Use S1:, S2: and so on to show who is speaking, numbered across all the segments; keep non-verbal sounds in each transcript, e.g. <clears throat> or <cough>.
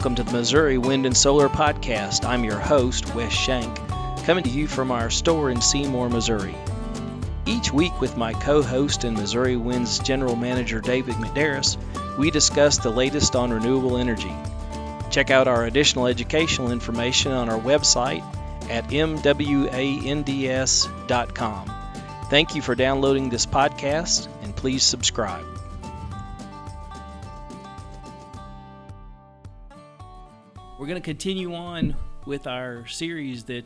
S1: Welcome to the Missouri Wind and Solar Podcast. I'm your host, Wes Shank, coming to you from our store in Seymour, Missouri. Each week, with my co host and Missouri Wind's General Manager David McDarris, we discuss the latest on renewable energy. Check out our additional educational information on our website at mwands.com. Thank you for downloading this podcast and please subscribe. Going to continue on with our series that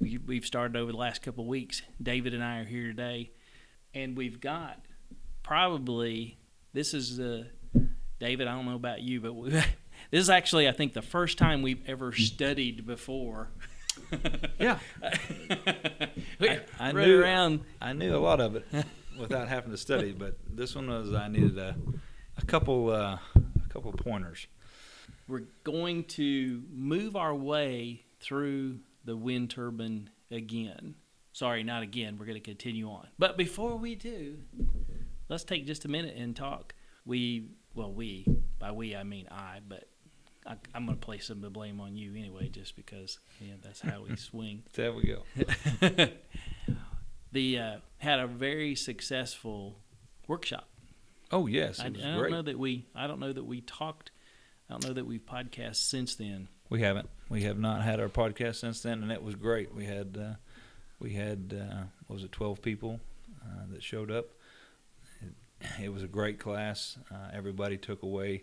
S1: we, we've started over the last couple of weeks. David and I are here today, and we've got probably this is uh, David. I don't know about you, but we, <laughs> this is actually I think the first time we've ever studied before. <laughs>
S2: Yeah. I, I knew
S1: around.
S2: I knew a lot of it <laughs> without having to study, but this one was I needed a, a couple uh, a couple pointers.
S1: We're going to move our way through the wind turbine again. Sorry, not again. We're going to continue on. But before we do, let's take just a minute and talk. We, well, we, by we, I mean I, but I, I'm going to place some of the blame on you anyway, just because yeah, that's how we <laughs> swing.
S2: There we go. <laughs>
S1: the uh, had a very successful workshop.
S2: Oh yes,
S1: I, I don't
S2: great.
S1: know that we, I don't know that we talked. I don't know that we've podcast since then.
S2: We haven't. We have not had our podcast since then, and it was great. We had uh, we had uh, what was it twelve people uh, that showed up. It, it was a great class. Uh, everybody took away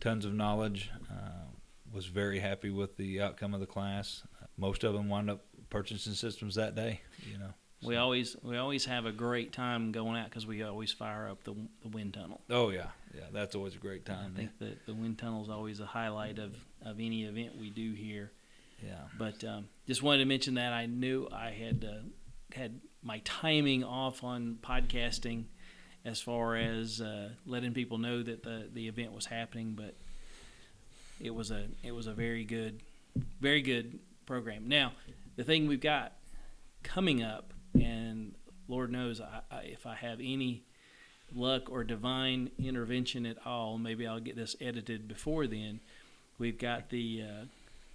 S2: tons of knowledge. Uh, was very happy with the outcome of the class. Most of them wound up purchasing systems that day. You know.
S1: We always we always have a great time going out because we always fire up the the wind tunnel.
S2: Oh yeah, yeah. That's always a great time.
S1: I think that the wind tunnel is always a highlight of, of any event we do here.
S2: Yeah.
S1: But um, just wanted to mention that I knew I had uh, had my timing off on podcasting as far as uh, letting people know that the the event was happening, but it was a it was a very good very good program. Now the thing we've got coming up, and Lord knows I, I, if I have any luck or divine intervention at all, maybe I'll get this edited before then. We've got the uh,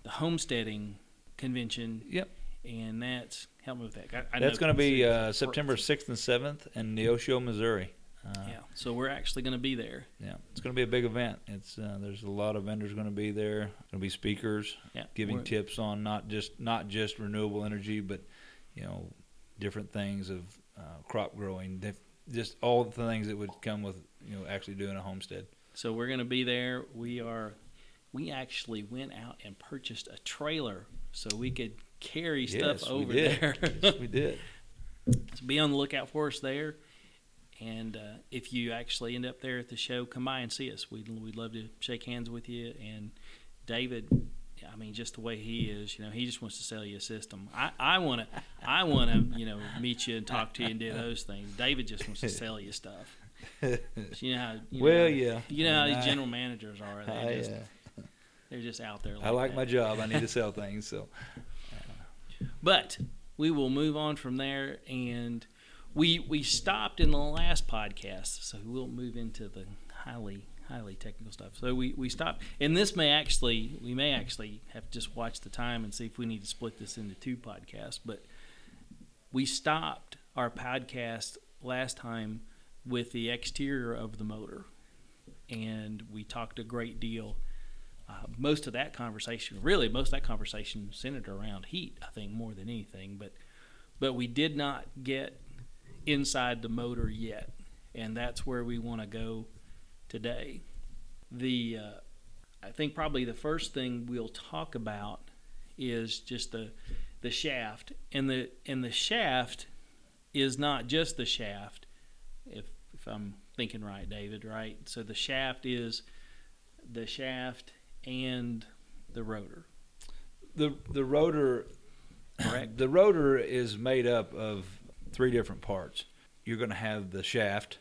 S1: the homesteading convention,
S2: Yep.
S1: and that's help me with that. I, I
S2: That's going to be uh, September 6th and 7th in Neosho, Missouri. Uh,
S1: Yeah, so we're actually going to be there.
S2: yeah, it's going to be a big event. It's uh, there's a lot of vendors going to be there. Going to be speakers
S1: Yeah,
S2: giving tips on not just not just renewable energy, but you know different things of uh, crop growing, dif- just all the things that would come with you know actually doing a homestead.
S1: So we're going to be there. We are. We actually went out and purchased a trailer so we could carry stuff
S2: Yes, we
S1: over
S2: did.
S1: there.
S2: Yes, we did. <laughs>
S1: So be on the lookout for us there. And uh, if you actually end up there at the show, come by and see us. We'd, we'd love to shake hands with you. And David, I mean, just the way he is, you know, he just wants to sell you a system. I, I want to, I want to, you know, meet you and talk to you and do those things. David just wants to sell you stuff. So <laughs> you know how, you
S2: well,
S1: know,
S2: yeah.
S1: you know how
S2: I mean,
S1: these
S2: I-
S1: general managers are. They're
S2: I,
S1: just,
S2: uh,
S1: they're just out there. Like
S2: I like
S1: that.
S2: my job. I need to sell <laughs> things. So
S1: But we will move on from there, and we we stopped in the last podcast, so we'll move into the highly highly technical stuff. So we we stopped, and this may actually we may actually have to just watch the time and see if we need to split this into two podcasts. But we stopped our podcast last time with the exterior of the motor, and we talked a great deal. Uh, most of that conversation, really, most of that conversation centered around heat, I think, more than anything. But, but we did not get inside the motor yet, and that's where we want to go today. The, uh, I think probably the first thing we'll talk about is just the, the shaft, and the and the shaft is not just the shaft. If if I'm thinking right, David, right? So the shaft is the shaft and the rotor.
S2: the the rotor
S1: Correct.
S2: the rotor is made up of three different parts. You're going to have the shaft,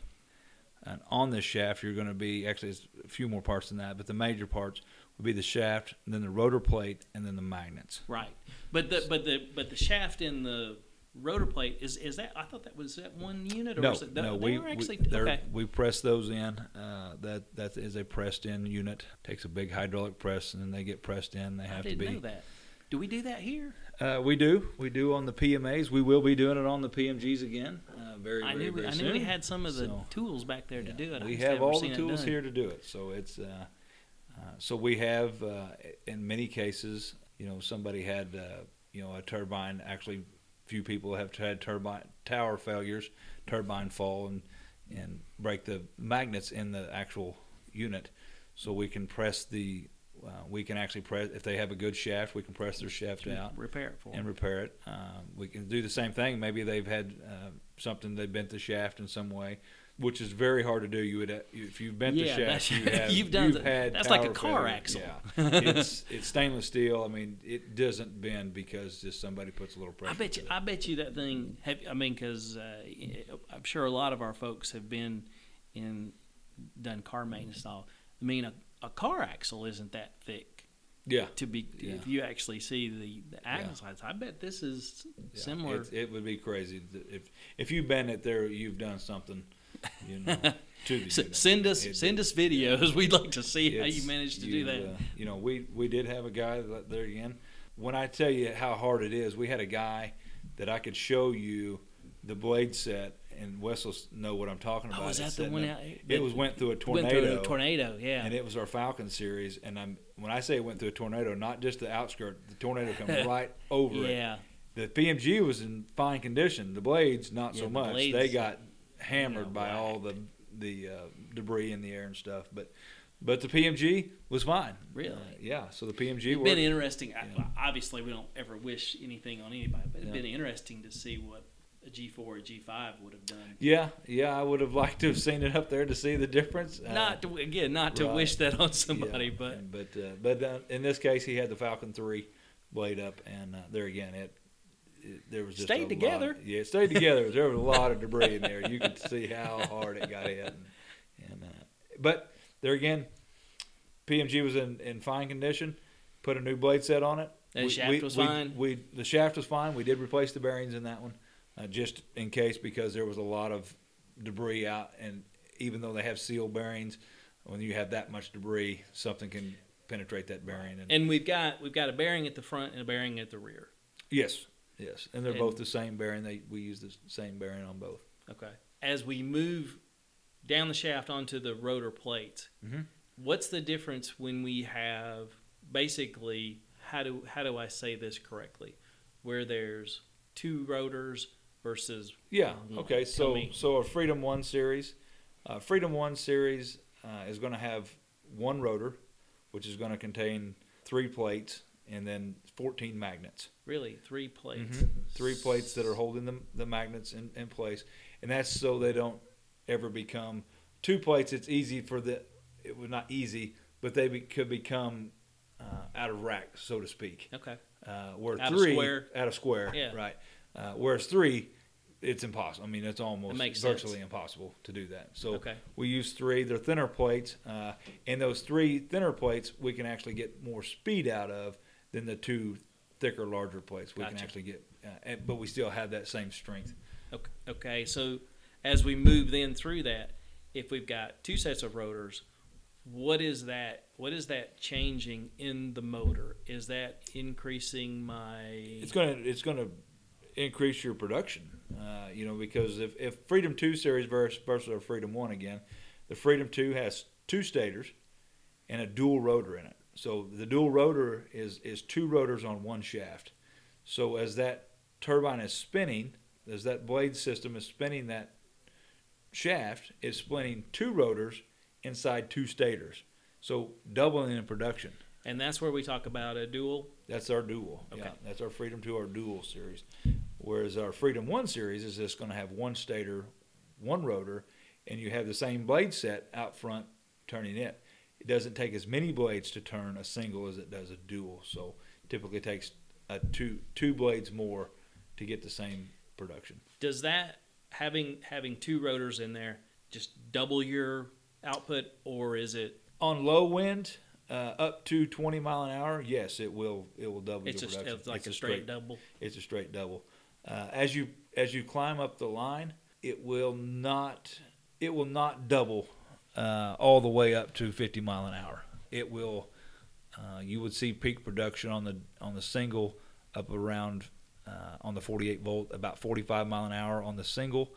S2: and on this shaft, you're going to be actually it's a few more parts than that, but the major parts would be the shaft, then the rotor plate, and then the magnets.
S1: Right. But the but the but the shaft in the rotor plate is is that I thought that was that one unit or
S2: No,
S1: was it
S2: no, we
S1: actually
S2: we,
S1: okay.
S2: we press those in. Uh, that that is a pressed in unit. Takes a big hydraulic press, and then they get pressed in. They have to
S1: didn't
S2: be.
S1: know that. Do we do that here?
S2: Uh, we do. We do on the PMAs. We will be doing it on the PMGs again. Uh, very,
S1: I
S2: very,
S1: knew
S2: very
S1: I
S2: soon.
S1: knew we had some of the
S2: So,
S1: tools back there to do it. I
S2: We have all the tools here to do it. So it's. Uh, uh, so we have, uh, in many cases, you know, somebody had, uh, you know, a turbine. Actually, few people have had turbine tower failures, turbine fall, and and break the magnets in the actual unit. So we can press the. Uh, we can actually press if they have a good shaft. We can press their shaft
S1: To
S2: out
S1: repair it for
S2: and
S1: 'em.
S2: repair it. Um, we can do the same thing. Maybe they've had uh, something they bent the shaft in some way, which is very hard to do. You would uh, if you've bent
S1: Yeah,
S2: the shaft, you <laughs> have
S1: you've done
S2: you've
S1: the-
S2: had
S1: that's like a car
S2: failure.
S1: axle.
S2: Yeah, <laughs> it's it's stainless steel. I mean, it doesn't bend because just somebody puts a little pressure.
S1: I bet you.
S2: it.
S1: I bet you that thing. Have, I mean, because uh, I'm sure a lot of our folks have been in done car maintenance. and all. I mean, a, a car axle isn't that thick
S2: yeah.
S1: to be.
S2: Yeah.
S1: If you actually see the, the axle size, I bet this is
S2: Yeah,
S1: similar.
S2: It, it would be crazy if if you bend it there. You've done something, you know, <laughs> to the
S1: send us
S2: It-
S1: send us videos. <laughs> We'd like to see how you managed to
S2: you,
S1: do that.
S2: uh, you know, we we did have a guy there again. When I tell you how hard it is, we had a guy that I could show you the blade set, and Wes will s- know what I'm talking about.
S1: oh, is that the one?
S2: up-
S1: Out,
S2: It was went through a
S1: went
S2: tornado.
S1: through a tornado. Yeah.
S2: And it was our Falcon series, and I'm when I say it went through a tornado, not just the outskirt, the tornado come <laughs> right over it.
S1: yeah.
S2: The PMG was in fine condition. The blades, not
S1: Yeah,
S2: so
S1: the
S2: much.
S1: blades,
S2: they got hammered
S1: yeah,
S2: by all the the uh, debris in the air and stuff. But but the PMG was fine.
S1: Really?
S2: Uh, yeah. So the PMG
S1: It's
S2: worked.
S1: been interesting. I- Obviously, we don't ever wish anything on anybody, but it's
S2: Yeah.
S1: been interesting to see what a G4 or a G5 would have done.
S2: yeah, yeah. I would have liked to have seen it up there to see the difference. Uh,
S1: not to, again, not to
S2: right.
S1: wish that on somebody,
S2: yeah,
S1: but
S2: but uh, but uh, in this case, he had the Falcon Three blade up, and uh, there again, it, it there was just
S1: Stayed together.
S2: Lot, yeah, it stayed together. there was a lot of debris in there. You could see how hard it got hit, and, and uh, but there again, PMG was in, in fine condition. Put a new blade set on it.
S1: The shaft was
S2: we,
S1: fine?
S2: We the shaft was fine. We did replace the bearings in that one, uh, just in case because there was a lot of debris out, and even though they have seal bearings, when you have that much debris, something can penetrate that bearing. And,
S1: and we've got we've got a bearing at the front and a bearing at the rear.
S2: yes, yes, and they're
S1: And-
S2: both the same bearing. They we use the same bearing on both.
S1: Okay. As we move down the shaft onto the rotor plates,
S2: Mhm.
S1: what's the difference when we have basically how do how do I say this correctly? Where there's two rotors versus
S2: Yeah. Okay. So so a Freedom One series, uh, Freedom One series uh, is going to have one rotor, which is going to contain three plates and then 14 magnets.
S1: really three plates.
S2: Mhm. Three plates that are holding the, the magnets in, in place, and that's so they don't ever become two plates. It's easy for the it was not easy, but they be, could become uh, out of rack, so to speak.
S1: Okay.
S2: Uh, where
S1: Out of
S2: three
S1: square.
S2: out of square,
S1: Yeah.
S2: right? Uh, whereas three, it's impossible. I mean, it's almost
S1: It
S2: virtually
S1: sense.
S2: impossible to do that. So
S1: Okay.
S2: we use three. They're thinner plates, uh, and those three thinner plates we can actually get more speed out of than the two thicker, larger plates. We can actually get, uh, but we still have that same strength.
S1: Okay. Okay. So as we move then through that, if we've got two sets of rotors, what is that? What is that changing in the motor? Is that increasing my?
S2: It's gonna it's gonna increase your production. Uh, you know, because if, if Freedom Two series versus versus Freedom One again, the Freedom Two has two stators and a dual rotor in it. So the dual rotor is is two rotors on one shaft. So as that turbine is spinning, as that blade system is spinning that shaft, it's spinning two rotors inside two stators. So doubling in production.
S1: And that's where we talk about a dual.
S2: That's our dual.
S1: Okay.
S2: Yeah, that's our Freedom 2, our dual series. Whereas our Freedom 1 series is just going to have one stator, one rotor, and you have the same blade set out front turning it. It doesn't take as many blades to turn a single as it does a dual. So typically it takes a two two blades more to get the same production.
S1: Does that having having two rotors in there just double your output, or is it?
S2: On low wind, uh, up to 20 mile an hour, yes, it will it will double
S1: It's
S2: your
S1: just
S2: production.
S1: it's like
S2: It's
S1: a straight, double.
S2: it's a straight double. uh, as you as you climb up the line, it will not it will not double uh, all the way up to 50 mile an hour. It will. Uh, you would see peak production on the on the single up around uh, on the 48 volt about 45 mile an hour on the single.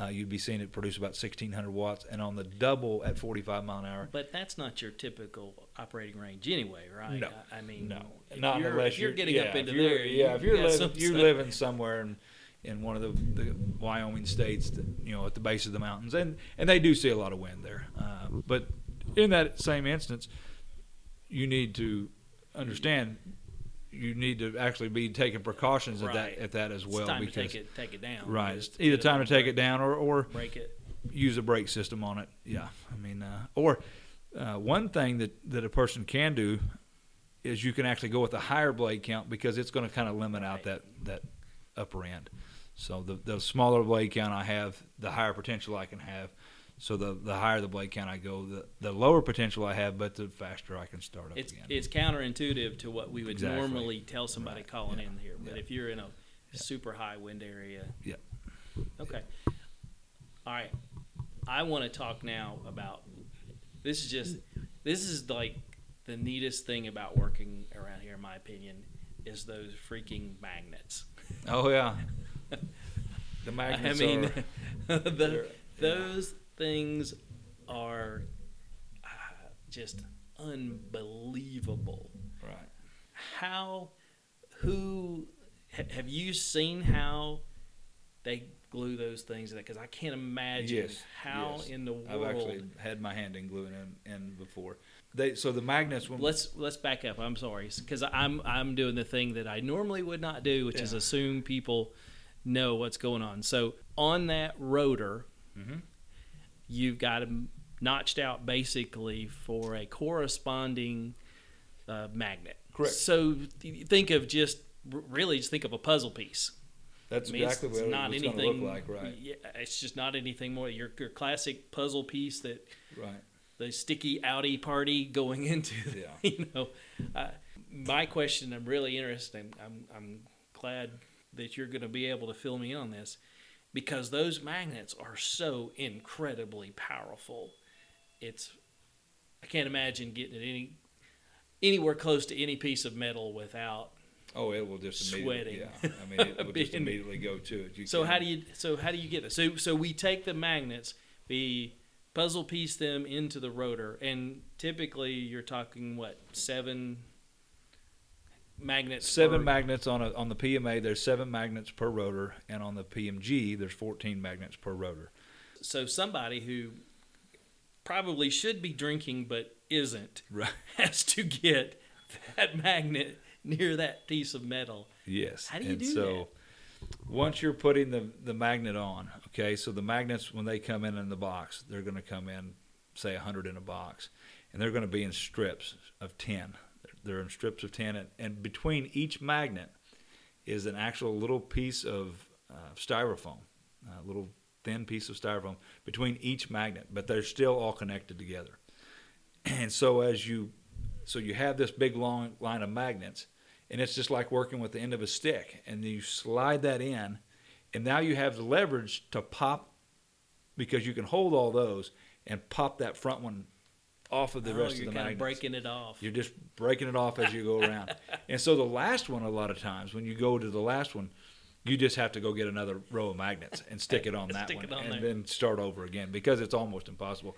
S2: Uh, you'd be seeing it produce about 1600 watts, and on the double at 45 mile an hour.
S1: But that's not your typical operating range anyway, right?
S2: No,
S1: I, I mean,
S2: no, not
S1: you're,
S2: unless
S1: if you're getting
S2: yeah,
S1: up into
S2: you're-
S1: there.
S2: Yeah, if you're living,
S1: some
S2: you're living somewhere in in one of the, the Wyoming states, that, you know, at the base of the mountains, and and they do see a lot of wind there. Uh, but in that same instance, you need to understand. You need to actually be taking precautions at that at that as
S1: It's
S2: well
S1: time
S2: because
S1: to take it, take it down.
S2: right, it's either time to take
S1: break-
S2: it down or or
S1: break it.
S2: use a brake system on it. Yeah, I mean, uh, or uh, one thing that that a person can do is you can actually go with a higher blade count because it's going to kind of limit out that that upper end. So the the smaller blade count I have, the higher potential I can have. So the the higher the blade count I go, the the lower potential I have, but the faster I can start up
S1: It's
S2: again.
S1: it's counterintuitive to what we would
S2: Exactly.
S1: normally tell somebody
S2: Right.
S1: calling
S2: Yeah.
S1: in here. But
S2: Yeah.
S1: if you're in a
S2: Yeah.
S1: super high wind area,
S2: Yeah.
S1: Okay. All right. I want to talk now about this is just this is like the neatest thing about working around here in my opinion is those freaking magnets.
S2: oh yeah, <laughs> the magnets
S1: I mean
S2: are <laughs>
S1: the, those things are uh, just unbelievable.
S2: right.
S1: How who ha- have you seen how they glue those things because I can't imagine
S2: Yes,
S1: how
S2: yes.
S1: in the world.
S2: I've actually had my hand in gluing in, in before. They so the magnets when
S1: let's let's back up. I'm sorry because I'm I'm doing the thing that I normally would not do, which is assume people know what's going on. So on that rotor,
S2: Mhm.
S1: You've got them notched out basically for a corresponding uh, magnet.
S2: Correct.
S1: So th- think of just really just think of a puzzle piece.
S2: That's
S1: I mean,
S2: exactly
S1: it's
S2: what
S1: not
S2: it's going to
S1: anything
S2: look like, right?
S1: Yeah, it's just not anything more. Your your classic puzzle piece that
S2: Right.
S1: the sticky outie party going <laughs> into the,
S2: Yeah.
S1: you know uh, my question i'm really interested in, I'm, I'm glad that you're going to be able to fill me in on this because those magnets are so incredibly powerful it's i can't imagine getting it any anywhere close to any piece of metal without
S2: Oh, it will just.
S1: Sweating.
S2: Yeah, I mean, it <laughs> will just immediately go to it. You
S1: so
S2: can-
S1: how do you so how do you get this so so we take the magnets we puzzle piece them into the rotor and typically you're talking what seven magnets
S2: seven
S1: per-
S2: magnets on a on the PMA? There's seven magnets per rotor, and on the PMG, there's 14 magnets per rotor.
S1: so somebody who probably should be drinking but isn't
S2: Right. <laughs>
S1: has to get that magnet near that piece of metal
S2: Yes.
S1: How do you
S2: and
S1: do
S2: so once you're putting the the magnet on, okay, so the magnets when they come in in the box, they're going to come in say 100 in a box, and they're going to be in strips of 10. They're in strips of 10, and, and between each magnet is an actual little piece of uh, styrofoam, a little thin piece of styrofoam between each magnet, but they're still all connected together. <clears throat> And so as you so you have this big long line of magnets and it's just like working with the end of a stick and you slide that in and now you have the leverage to pop because you can hold all those and pop that front one off of the
S1: oh,
S2: rest
S1: you're
S2: of the magnets.
S1: of breaking it off
S2: You're just breaking it off as you go <laughs> around. and so the last one, a lot of times, when you go to the last one, you just have to go get another row of magnets and stick it on <laughs> that
S1: Stick
S2: one,
S1: it on
S2: and
S1: there.
S2: then start over again because it's almost impossible.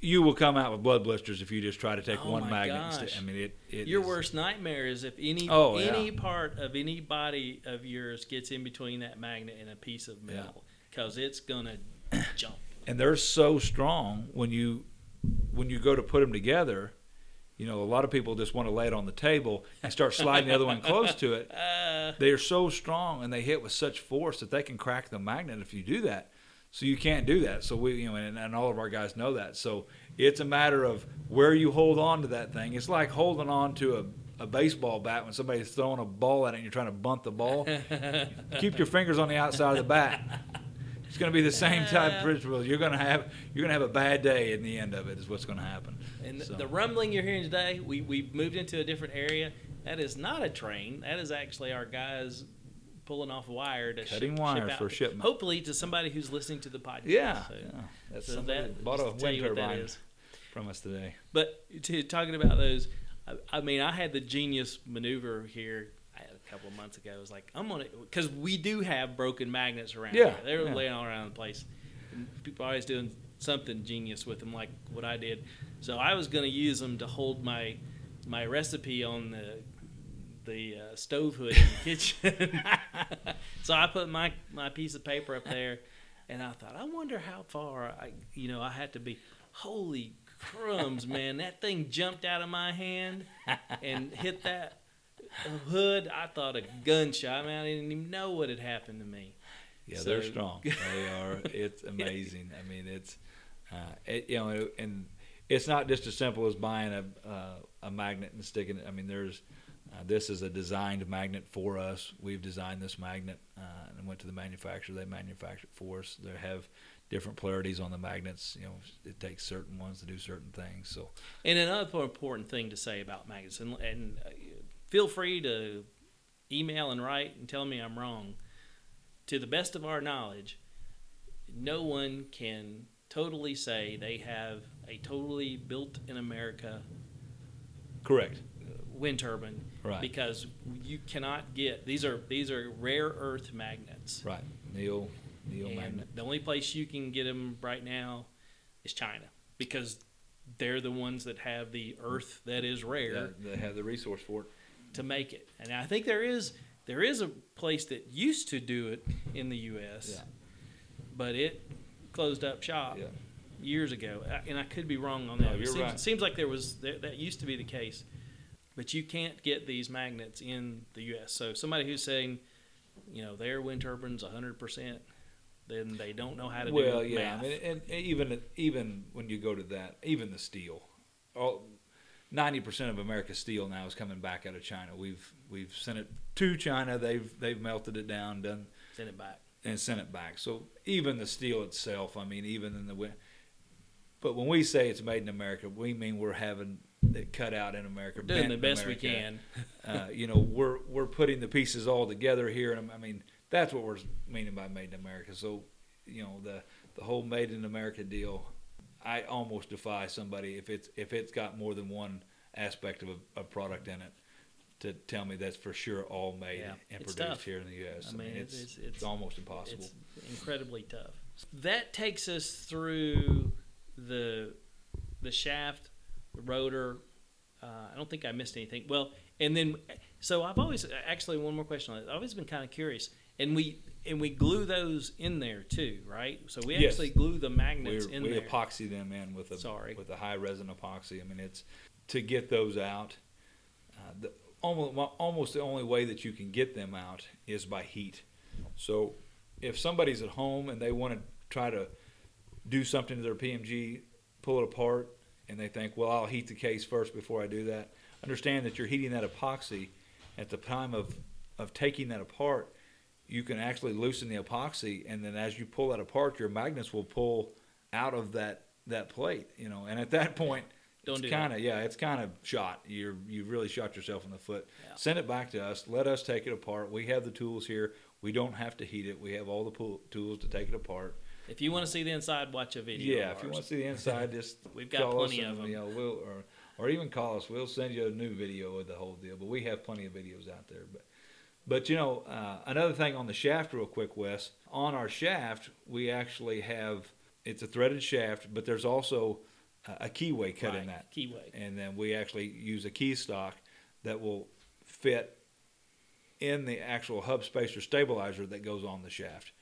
S2: You will come out with blood blisters if you just try to take
S1: Oh
S2: one magnet. and
S1: gosh.
S2: I mean, it. it
S1: Your
S2: is-
S1: worst nightmare is if any
S2: Oh, yeah.
S1: any part of any body of yours gets in between that magnet and a piece of metal because it's gonna jump.
S2: and they're so strong when you when you go to put them together. You know, a lot of people just want to lay it on the table and start sliding the other one close to it. <laughs> They are so strong and they hit with such force that they can crack the magnet if you do that. So you can't do that. So we, you know, and, and all of our guys know that. So it's a matter of where you hold on to that thing. It's like holding on to a, a baseball bat when somebody's throwing a ball at it and you're trying to bunt the ball. <laughs> Keep your fingers on the outside of the bat. It's going to be the same type of principle. You're going to have you're going to have a bad day in the end of it. Is what's going to happen.
S1: and
S2: So-
S1: the rumbling you're hearing today, we we moved into a different area. That is not a train. That is actually our guys pulling off wire to
S2: Cutting
S1: ship,
S2: wire
S1: ship out.
S2: for shipment.
S1: Hopefully to somebody who's listening to the podcast.
S2: Yeah,
S1: So,
S2: yeah. That's
S1: so
S2: somebody
S1: that
S2: that bought a
S1: just to tell
S2: wind
S1: you
S2: turbine from us today.
S1: But to talking about those, I, I mean, I had the genius maneuver here I had a couple of months ago. It was like I'm gonna because we do have broken magnets around.
S2: Yeah,
S1: here. they're
S2: yeah.
S1: laying all around the place. And people are always doing something genius with them, like what I did. So I was gonna use them to hold my my recipe on the the uh, stove hood in the <laughs> kitchen. <laughs> so I put my my piece of paper up there, and I thought, I wonder how far I, you know, I had to be. Holy crumbs, man! That thing jumped out of my hand and hit that hood. I thought a gunshot. I mean, I didn't even know what had happened to me.
S2: Yeah, they're strong. <laughs> They are. It's amazing. I mean, it's uh, it, you know, and it's not just as simple as buying a uh, a magnet and sticking it. I mean, there's uh, this is a designed magnet for us. We've designed this magnet uh, and went to the manufacturer. They manufactured it for us. They have different polarities on the magnets. You know, it takes certain ones to do certain things. So
S1: And another important thing to say about magnets, and, and uh, feel free to email and write and tell me I'm wrong. To the best of our knowledge, no one can totally say they have a totally built in America
S2: correct.
S1: wind turbine
S2: Right.
S1: because you cannot get these are these are rare earth magnets.
S2: Right. Neil Neil
S1: and
S2: magnet.
S1: the only place you can get them right now is China because they're the ones that have the earth that is rare
S2: Yeah, they have the resource for it.
S1: To make it. And I think there is there is a place that used to do it in the U.S.
S2: Yeah.
S1: but it closed up shop
S2: Yeah.
S1: years ago, and I could be wrong on that. it
S2: you're
S1: seems,
S2: right.
S1: seems like there was there, that used to be the case, but you can't get these magnets in the U.S. So somebody who's saying, you know, their wind turbines 100 percent, then they don't know how to
S2: well,
S1: do
S2: yeah,
S1: math.
S2: I mean, and, and even even when you go to that, even the steel, all ninety percent of America's steel now is coming back out of China. We've we've sent it to China. They've they've melted it down, done
S1: Send it back.
S2: and sent it back. So even the steel itself, I mean, even in the but when we say it's made in America, we mean we're having it cut out in America,
S1: Doing the best we can. <laughs>
S2: uh, you know, we're we're putting the pieces all together here, and I mean that's what we're meaning by made in America. So, you know, the the whole made in America deal, I almost defy somebody if it's if it's got more than one aspect of a, a product in it to tell me that's for sure all made
S1: Yeah,
S2: and
S1: it's
S2: produced
S1: tough.
S2: here in the U.S.
S1: I mean,
S2: it's,
S1: it's-
S2: it's,
S1: it's-
S2: almost impossible.
S1: It's incredibly tough. That takes us through the the shaft, the rotor. Uh, I don't think I missed anything. Well, and then so I've always actually one more question on it. I've always been kind of curious, and we and we glue those in there too, right? So we
S2: Yes.
S1: actually glue the magnets
S2: We're,
S1: in
S2: we
S1: there.
S2: We epoxy them in with a
S1: Sorry.
S2: with a high resin epoxy. I mean, it's to get those out. Uh, the, almost almost the only way that you can get them out is by heat. So, if somebody's at home and they want to try to do something to their PMG, pull it apart, and they think, well, I'll heat the case first before I do that. Understand that you're heating that epoxy at the time of of taking that apart. You can actually loosen the epoxy, and then as you pull that apart, your magnets will pull out of that that plate. You know, and at that point,
S1: Don't
S2: it's
S1: do
S2: kind of yeah, it's kind of shot. You're you've really shot yourself in the foot.
S1: Yeah.
S2: Send it back to us. Let us take it apart. We have the tools here. We don't have to heat it. We have all the pool, tools to take it apart.
S1: if you want to see the inside, watch a video.
S2: Yeah, if you want to see the inside, just <laughs>
S1: We've got plenty of
S2: and,
S1: 'em.
S2: You know, we'll or or even call us. We'll send you a new video of the whole deal. But we have plenty of videos out there. But but you know, uh, another thing on the shaft, real quick, Wes. On our shaft, we actually have it's a threaded shaft, but there's also a, keyway cut
S1: right.
S2: in that
S1: keyway.
S2: and then we actually use a key stock that will fit in the actual hub spacer stabilizer that goes on the shaft,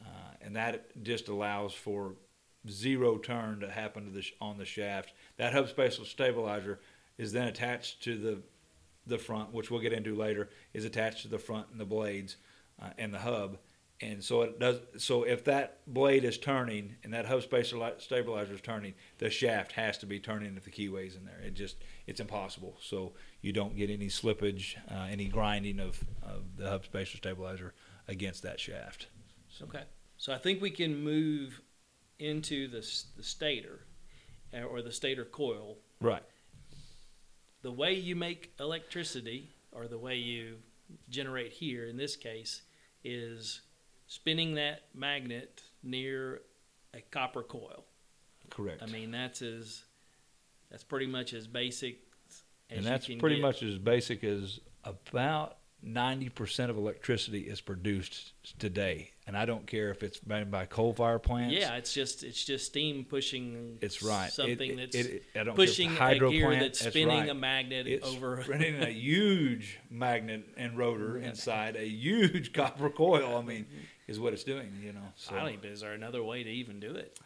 S2: uh, and that just allows for zero turn to happen to the sh- on the shaft. That hub spacer stabilizer is then attached to the the front, which we'll get into later, is attached to the front and the blades uh, and the hub. And so it does. So if that blade is turning and that hub spacer stabilizer is turning, the shaft has to be turning if the keyway's in there. It just it's impossible. So you don't get any slippage, uh, any grinding of, of the hub spacer stabilizer against that shaft.
S1: Okay. So I think we can move into the, the stator uh, or the stator coil.
S2: Right.
S1: The way you make electricity or the way you generate here in this case is spinning that magnet near a copper coil.
S2: Correct.
S1: I mean, that's as that's pretty much as basic as
S2: and that's pretty
S1: get.
S2: much as basic as about 90% of electricity is produced today. And I don't care if it's made by coal fire plants.
S1: Yeah, it's just it's just steam pushing.
S2: It's right.
S1: Something
S2: it-
S1: that's
S2: it- I don't
S1: pushing
S2: a
S1: gear
S2: plant,
S1: that's
S2: that's
S1: spinning
S2: right.
S1: a magnet
S2: It's
S1: over.
S2: running a <laughs> huge magnet and rotor inside a huge <laughs> copper coil. I mean, is what it's doing. You know, so
S1: I don't even. Is there another way to even do it?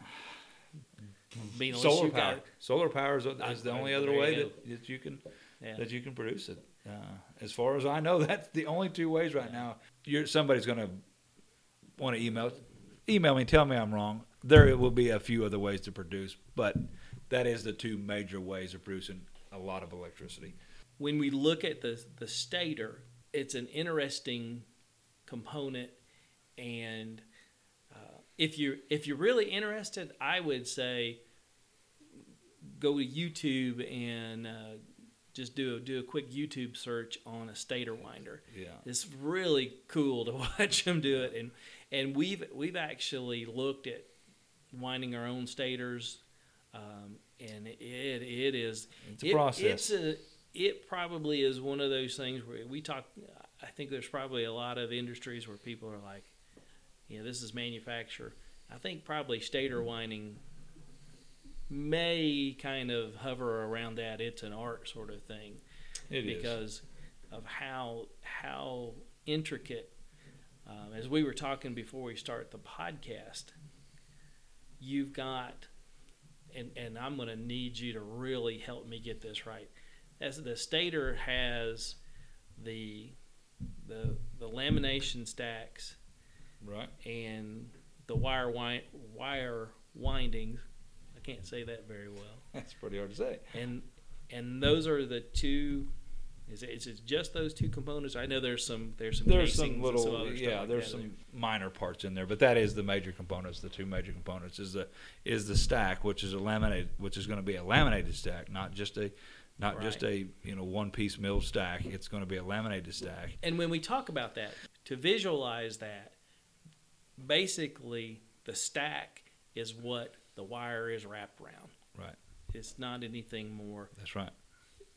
S1: Being unless
S2: solar power.
S1: got-
S2: solar power is, is the only other way that, that you can
S1: yeah.
S2: that you can produce it. Uh, as far as I know, <laughs> that's the only two ways right now. You're somebody's going to want to email email me, tell me I'm wrong. There will be a few other ways to produce, but that is the two major ways of producing a lot of electricity.
S1: when we look at the the stator, it's an interesting component, and uh, if you if you're really interested, I would say go to YouTube and uh, just do a, do a quick YouTube search on a stator winder.
S2: Yeah.
S1: It's really cool <laughs> to watch them do it, and and we've we've actually looked at winding our own stators, um, and it it is
S2: It's a
S1: it-
S2: process.
S1: It's a it probably is one of those things where we talk. I think there's probably a lot of industries where people are like, you know, this is manufacture. I think probably stator winding may kind of hover around that. It's an art sort of thing
S2: It is.
S1: because of how how intricate. Um, as we were talking before we start the podcast, you've got, and and I'm going to need you to really help me get this right. As the stator has the the the lamination stacks
S2: right.
S1: and the wire wi- wire windings. I can't say that very well <laughs>
S2: That's pretty hard to say.
S1: and and those are the two. Is it, is it just those two components? I know there's some there's some
S2: There's some little,
S1: other
S2: yeah.
S1: like
S2: there's some minor parts in there, but that is the major components. The two major components is the is the stack, which is a laminated, which is going to be a laminated stack, not just a, not just a you know one piece mill stack. It's going to be a laminated stack.
S1: And when we talk about that, to visualize that, basically the stack is what the wire is wrapped around.
S2: Right.
S1: It's not anything more
S2: That's right.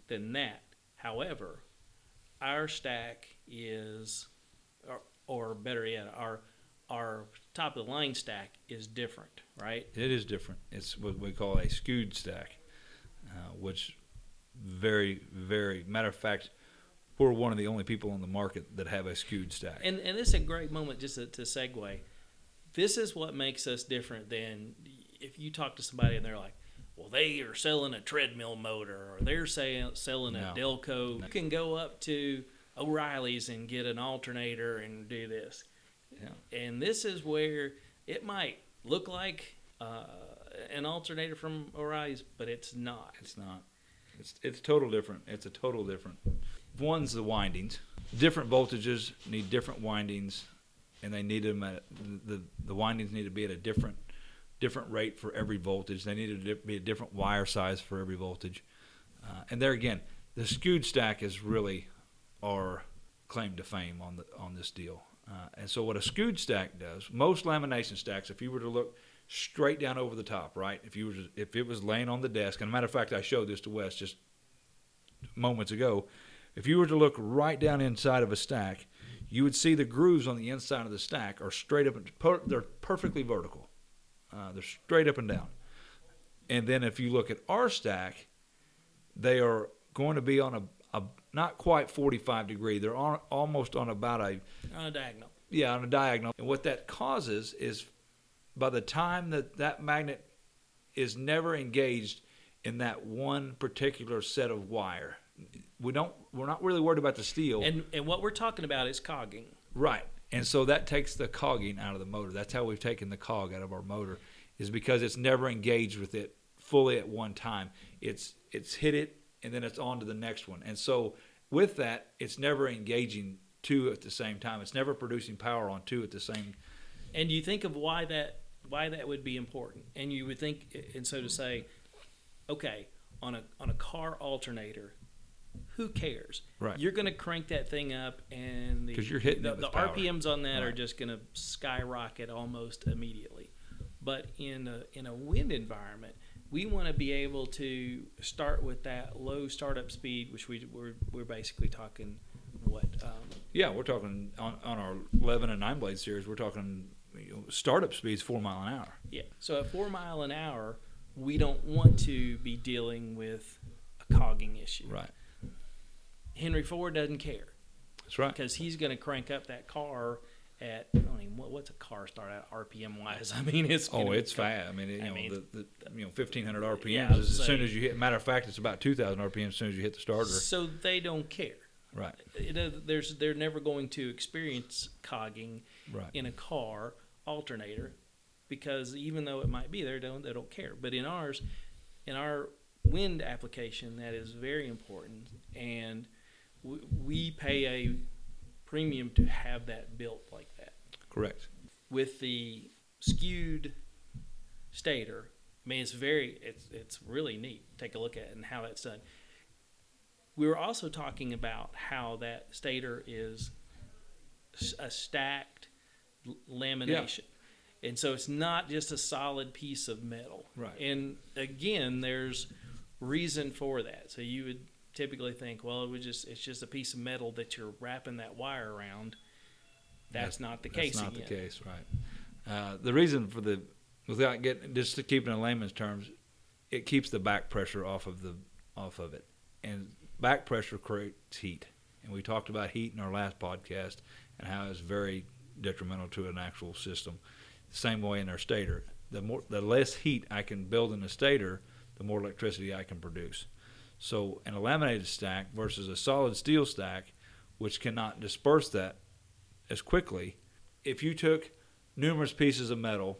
S1: than that. However, our stack is, or, or better yet, our our top of the line stack is different, right?
S2: It is different. It's what we call a skewed stack, uh, which very, very matter of fact, we're one of the only people on the market that have a skewed stack.
S1: And and this is a great moment just to, to segue. This is what makes us different than if you talk to somebody and they're like, "Well, they are selling a treadmill motor, or they're saying selling a
S2: No.
S1: Delco." You can go up to O'Reilly's and get an alternator and do this.
S2: Yeah.
S1: And this is where it might look like uh, an alternator from O'Reilly's, but it's not.
S2: It's not. It's it's total different. It's a total different. One's the windings. Different voltages need different windings, and they need them at the the windings need to be at a different different rate for every voltage. They need to be a different wire size for every voltage. Uh, and there again, the skewed stack is really our claim to fame on the on this deal. Uh, and so what a skewed stack does, most lamination stacks, if you were to look straight down over the top, right? If you were to, if it was laying on the desk, and a matter of fact, I showed this to Wes just moments ago. If you were to look right down inside of a stack, you would see the grooves on the inside of the stack are straight up. They're perfectly vertical. Uh, they're straight up and down. And then if you look at our stack, they are going to be on a, a not quite 45 degree. They're on, almost on about a
S1: On a diagonal.
S2: yeah, on a diagonal. And what that causes is by the time that that magnet is never engaged in that one particular set of wire, we don't we're not really worried about the steel.
S1: And and what we're talking about is cogging.
S2: Right. And so that takes the cogging out of the motor. That's how we've taken the cog out of our motor is because it's never engaged with it fully at one time. It's it's hit it and then it's on to the next one. And so with that, it's never engaging two at the same time. It's never producing power on two at the same
S1: And you think of why that why that would be important. And you would think and so to say, okay, on a on a car alternator, who cares?
S2: Right.
S1: You're going to crank that thing up, and the,
S2: 'Cause you're hitting
S1: the, the. RPMs on that are just going to skyrocket almost immediately. But in a, in a wind environment, we want to be able to start with that low startup speed, which we we're, we're basically talking what um,
S2: Yeah, we're talking on, on our 11 and 9 blade series, we're talking you know, startup speeds 4 mile an hour.
S1: Yeah. So at four mile an hour, we don't want to be dealing with a cogging issue.
S2: Right.
S1: Henry Ford doesn't care
S2: That's right.
S1: because he's going to crank up that car at. I mean, what, what's a car start at RPM wise? <laughs> I mean, it's
S2: Oh, it's fast. I mean, it, you
S1: I
S2: know,
S1: mean,
S2: the, the you know 1500 RPMs
S1: Yeah,
S2: as soon as you hit. Matter of fact, it's about 2000 RPMs as soon as you hit the starter.
S1: So they don't care.
S2: Right.
S1: It, uh, there's they're never going to experience cogging
S2: Right.
S1: in a car alternator because even though it might be there, they don't they don't care. But in ours, in our wind application, that is very important, and we, we pay a premium to have that built like that.
S2: Correct.
S1: With the skewed stator, I mean, it's very it's it's really neat. Take a look at it and how that's done. We were also talking about how that stator is a stacked lamination. And so it's not just a solid piece of metal.
S2: Right.
S1: And again, there's reason for that. So you would typically think, well, it was just it's just a piece of metal that you're wrapping that wire around. That's, not the case
S2: That's not
S1: again.
S2: the case, right? Uh, the reason for the without getting just to keep it in layman's terms, it keeps the back pressure off of the off of it, and back pressure creates heat. And we talked about heat in our last podcast and how it's very detrimental to an actual system. The same way in our stator, the more the less heat I can build in the stator, the more electricity I can produce. So, in a laminated stack versus a solid steel stack, which cannot disperse that as quickly, if you took numerous pieces of metal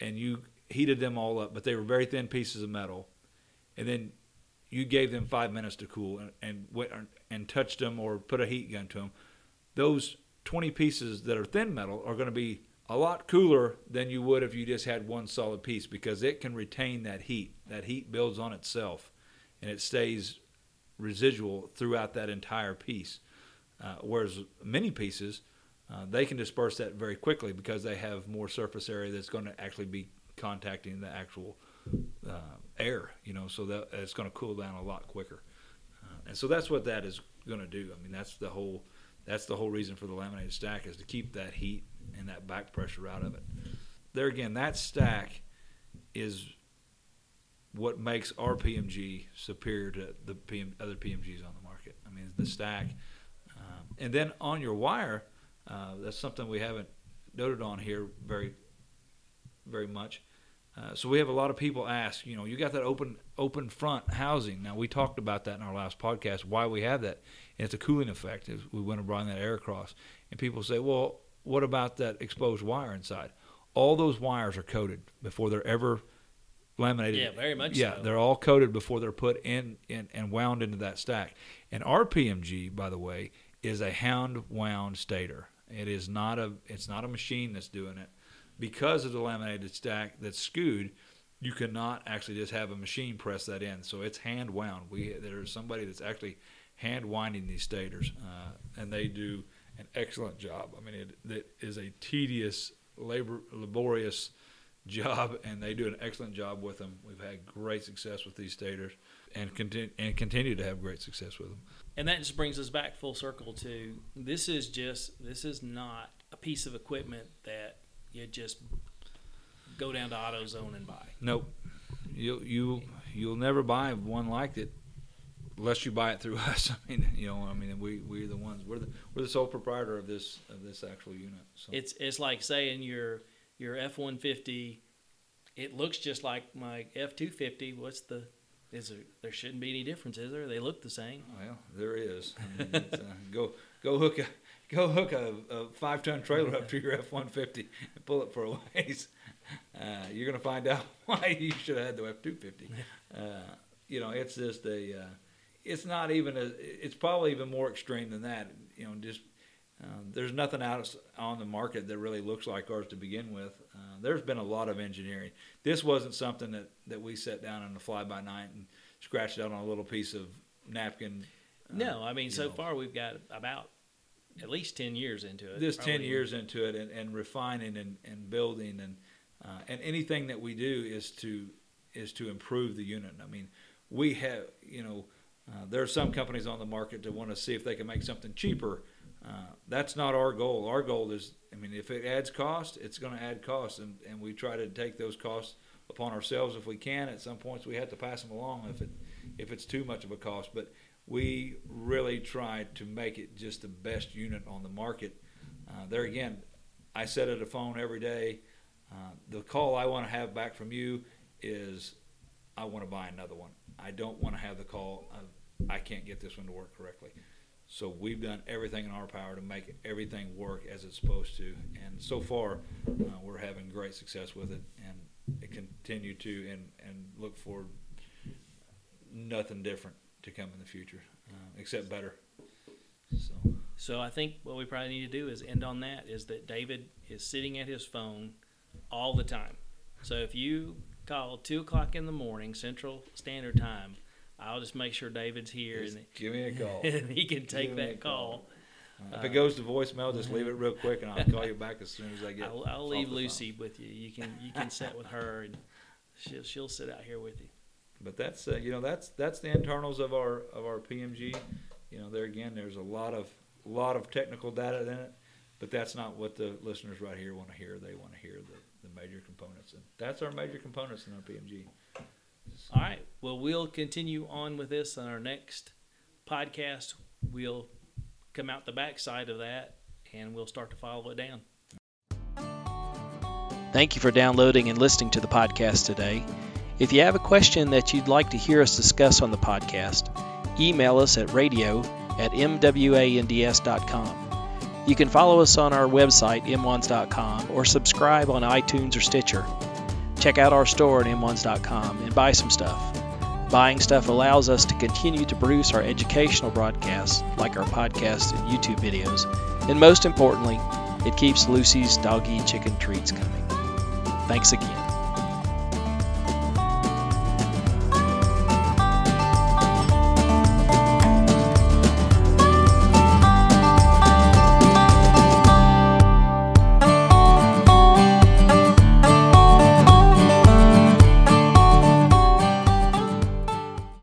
S2: and you heated them all up, but they were very thin pieces of metal, and then you gave them five minutes to cool and, and went and touched them or put a heat gun to them, those 20 pieces that are thin metal are going to be a lot cooler than you would if you just had one solid piece because it can retain that heat. That heat builds on itself and it stays residual throughout that entire piece. Uh, whereas many pieces, uh, they can disperse that very quickly because they have more surface area that's going to actually be contacting the actual uh, air, you know, so that it's going to cool down a lot quicker. Uh, and so that's what that is going to do. I mean, that's the whole that's the whole reason for the laminated stack is to keep that heat and that back pressure out of it. There again, that stack is what makes our PMG superior to the PM, other PMGs on the market. I mean, the stack, um, and then on your wire, uh, that's something we haven't noted on here very, very much. Uh, so we have a lot of people ask, you know, you got that open open front housing. Now we talked about that in our last podcast, why we have that, and it's a cooling effect. Is we want to bring that air across, and people say, well, what about that exposed wire inside? All those wires are coated before they're ever laminated.
S1: Yeah, very much
S2: Yeah,
S1: so.
S2: they're all coated before they're put in, in and wound into that stack. And our PMG, by the way, is a hound wound stator. It is not a it's not a machine that's doing it. Because of the laminated stack that's skewed, you cannot actually just have a machine press that in. So it's hand wound. We there's somebody that's actually hand winding these stators, uh, and they do an excellent job. I mean, it, it is a tedious, labor laborious job, and they do an excellent job with them. We've had great success with these stators, and continue and continue to have great success with them.
S1: And that just brings us back full circle to this is just this is not a piece of equipment that you just go down to AutoZone and buy.
S2: Nope, you you you'll never buy one like it unless you buy it through <laughs> us. I mean, you know, I mean, we we're the ones we're the we're the sole proprietor of this of this actual unit. So
S1: It's it's like saying your your F one fifty. It looks just like my F two fifty. What's the is there? There shouldn't be any difference, is there? They look the same.
S2: well, there is. I mean, uh, <laughs> go go hook a go hook a, a five ton trailer up to your F one fifty and pull it for a ways. Uh, you're gonna find out <laughs> why you should have had the F two fifty. You know, it's just a. Uh, it's not even a. It's probably even more extreme than that. You know, just uh, there's nothing out on the market that really looks like ours to begin with. Uh, there's been a lot of engineering. This wasn't something that, that we sat down on a fly by night and scratched out on a little piece of napkin
S1: No, I mean, so
S2: know.
S1: far we've got about at least 10 years into it.
S2: this 10 years into it and, and refining and, and building and uh, and anything that we do is to is to improve the unit i mean we have you know uh, there are some companies on the market that want to see if they can make something cheaper uh, that's not our goal our goal is i mean if it adds cost it's going to add cost and, and we try to take those costs upon ourselves if we can at some points we have to pass them along if it if it's too much of a cost but we really try to make it just the best unit on the market uh, there again, I set at a phone every day. Uh, the call I want to have back from you is, I want to buy another one. I don't want to have the call of, I can't get this one to work correctly. So we've done everything in our power to make everything work as it's supposed to, and so far, uh, we're having great success with it, and it continue to and and look for nothing different to come in the future, uh, except better. So.
S1: So I think what we probably need to do is end on that is that David is sitting at his phone all the time. So if you call 2 o'clock in the morning, Central Standard Time, I'll just make sure David's here
S2: Just
S1: and,
S2: give me a call. <laughs>
S1: and he can take
S2: Give
S1: that call.
S2: Uh, if it goes to voicemail, just leave it real quick, and I'll call you back as soon as I get.
S1: I'll, I'll leave
S2: the phone.
S1: Lucy with you. You can you can sit with her and she'll she'll sit out here with you.
S2: But that's uh, you know that's that's the internals of our of our PMG. You know, there again, there's a lot of lot of technical data in it, but that's not what the listeners right here want to hear. They want to hear the, the major components, and that's our major components in our PMG.
S1: All right. Well, we'll continue on with this on our next podcast. We'll come out the backside of that and we'll start to follow it down. Thank you for downloading and listening to the podcast today. If you have a question that you'd like to hear us discuss on the podcast, email us at radio at mwands.com. You can follow us on our website, mwands.com, or subscribe on iTunes or Stitcher. Check out our store at mwands.com and buy some stuff. Buying stuff allows us to continue to produce our educational broadcasts, like our podcasts and YouTube videos, and most importantly, it keeps Lucy's doggy chicken treats coming. Thanks again.